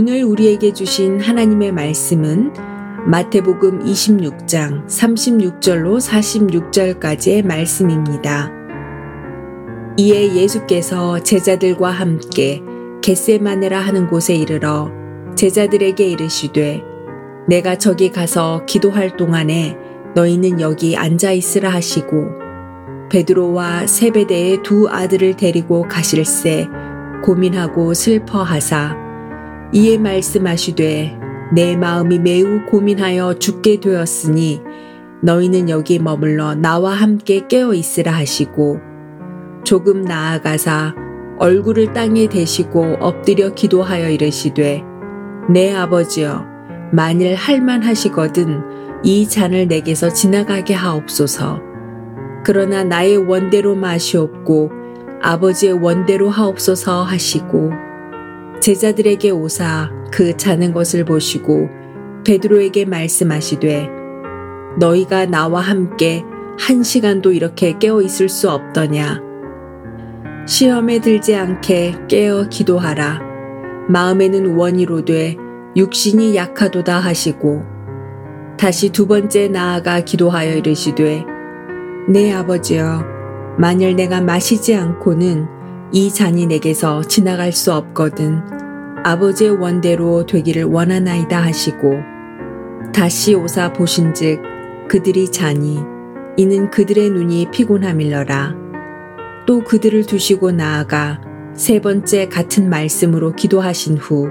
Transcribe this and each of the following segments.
오늘 우리에게 주신 하나님의 말씀은 마태복음 26장 36절로 46절까지의 말씀입니다. 이에 예수께서 제자들과 함께 겟세마네라 하는 곳에 이르러 제자들에게 이르시되 내가 저기 가서 기도할 동안에 너희는 여기 앉아 있으라 하시고 베드로와 세베대의 두 아들을 데리고 가실새 고민하고 슬퍼하사 이에 말씀하시되 내 마음이 매우 고민하여 죽게 되었으니 너희는 여기 머물러 나와 함께 깨어 있으라 하시고 조금 나아가사 얼굴을 땅에 대시고 엎드려 기도하여 이르시되 내 아버지여 만일 할만 하시거든 이 잔을 내게서 지나가게 하옵소서. 그러나 나의 원대로 마시옵고 아버지의 원대로 하옵소서 하시고 제자들에게 오사 그 자는 것을 보시고 베드로에게 말씀하시되 너희가 나와 함께 한 시간도 이렇게 깨어 있을 수 없더냐 시험에 들지 않게 깨어 기도하라. 마음에는 원이로 돼 육신이 약하도다 하시고 다시 두 번째 나아가 기도하여 이르시되 내 아버지여 만일 내가 마시지 않고는 이 잔이 내게서 지나갈 수 없거든. 아버지의 원대로 되기를 원하나이다 하시고 다시 오사 보신즉 그들이 자니 이는 그들의 눈이 피곤함일러라. 또 그들을 두시고 나아가 세 번째 같은 말씀으로 기도하신 후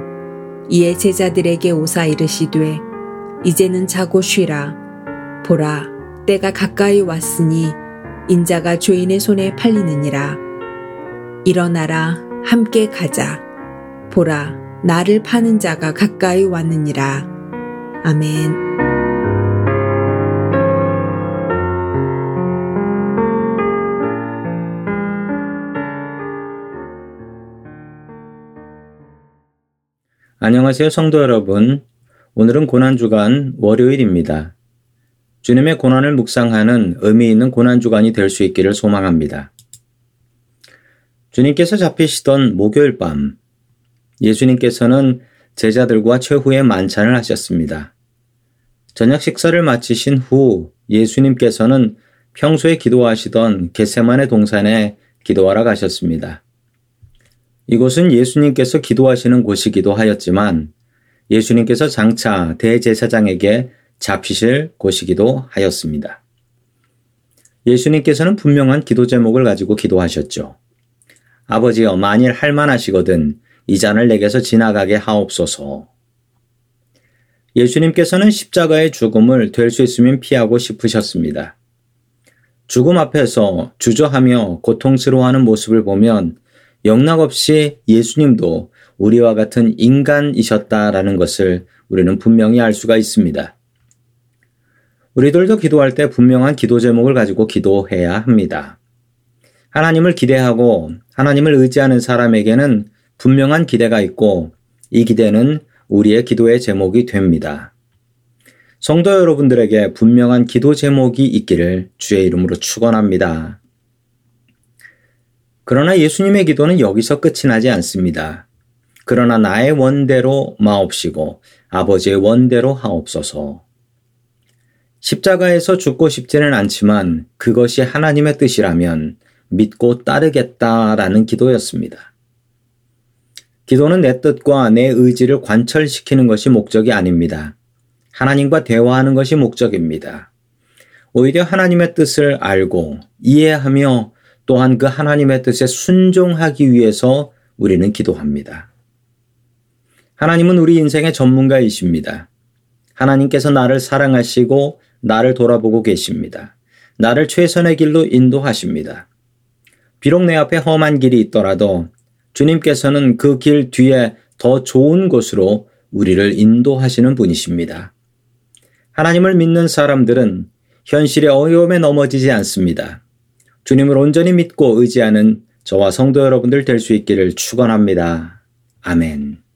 이에 제자들에게 오사 이르시되 이제는 자고 쉬라. 보라 때가 가까이 왔으니 인자가 죄인의 손에 팔리느니라 일어나라 함께 가자 보라 나를 파는 자가 가까이 왔느니라 아멘. 안녕하세요, 성도 여러분. 오늘은 고난주간 월요일입니다. 주님의 고난을 묵상하는 의미 있는 고난주간이 될 수 있기를 소망합니다. 주님께서 잡히시던 목요일 밤, 예수님께서는 제자들과 최후의 만찬을 하셨습니다. 저녁 식사를 마치신 후 예수님께서는 평소에 기도하시던 겟세만의 동산에 기도하러 가셨습니다. 이곳은 예수님께서 기도하시는 곳이기도 하였지만 예수님께서 장차 대제사장에게 잡히실 곳이기도 하였습니다. 예수님께서는 분명한 기도 제목을 가지고 기도하셨죠. 아버지여 만일 할만하시거든 이 잔을 내게서 지나가게 하옵소서. 예수님께서는 십자가의 죽음을 될 수 있으면 피하고 싶으셨습니다. 죽음 앞에서 주저하며 고통스러워하는 모습을 보면 영락없이 예수님도 우리와 같은 인간이셨다라는 것을 우리는 분명히 알 수가 있습니다. 우리들도 기도할 때 분명한 기도 제목을 가지고 기도해야 합니다. 하나님을 기대하고 하나님을 의지하는 사람에게는 분명한 기대가 있고 이 기대는 우리의 기도의 제목이 됩니다. 성도 여러분들에게 분명한 기도 제목이 있기를 주의 이름으로 축원합니다. 그러나 예수님의 기도는 여기서 끝이 나지 않습니다. 그러나 나의 원대로 마옵시고 아버지의 원대로 하옵소서. 십자가에서 죽고 싶지는 않지만 그것이 하나님의 뜻이라면 믿고 따르겠다라는 기도였습니다. 기도는 내 뜻과 내 의지를 관철시키는 것이 목적이 아닙니다. 하나님과 대화하는 것이 목적입니다. 오히려 하나님의 뜻을 알고 이해하며 또한 그 하나님의 뜻에 순종하기 위해서 우리는 기도합니다. 하나님은 우리 인생의 전문가이십니다. 하나님께서 나를 사랑하시고 나를 돌아보고 계십니다. 나를 최선의 길로 인도하십니다. 비록 내 앞에 험한 길이 있더라도 주님께서는 그 길 뒤에 더 좋은 곳으로 우리를 인도하시는 분이십니다. 하나님을 믿는 사람들은 현실의 어려움에 넘어지지 않습니다. 주님을 온전히 믿고 의지하는 저와 성도 여러분들 될 수 있기를 축원합니다. 아멘.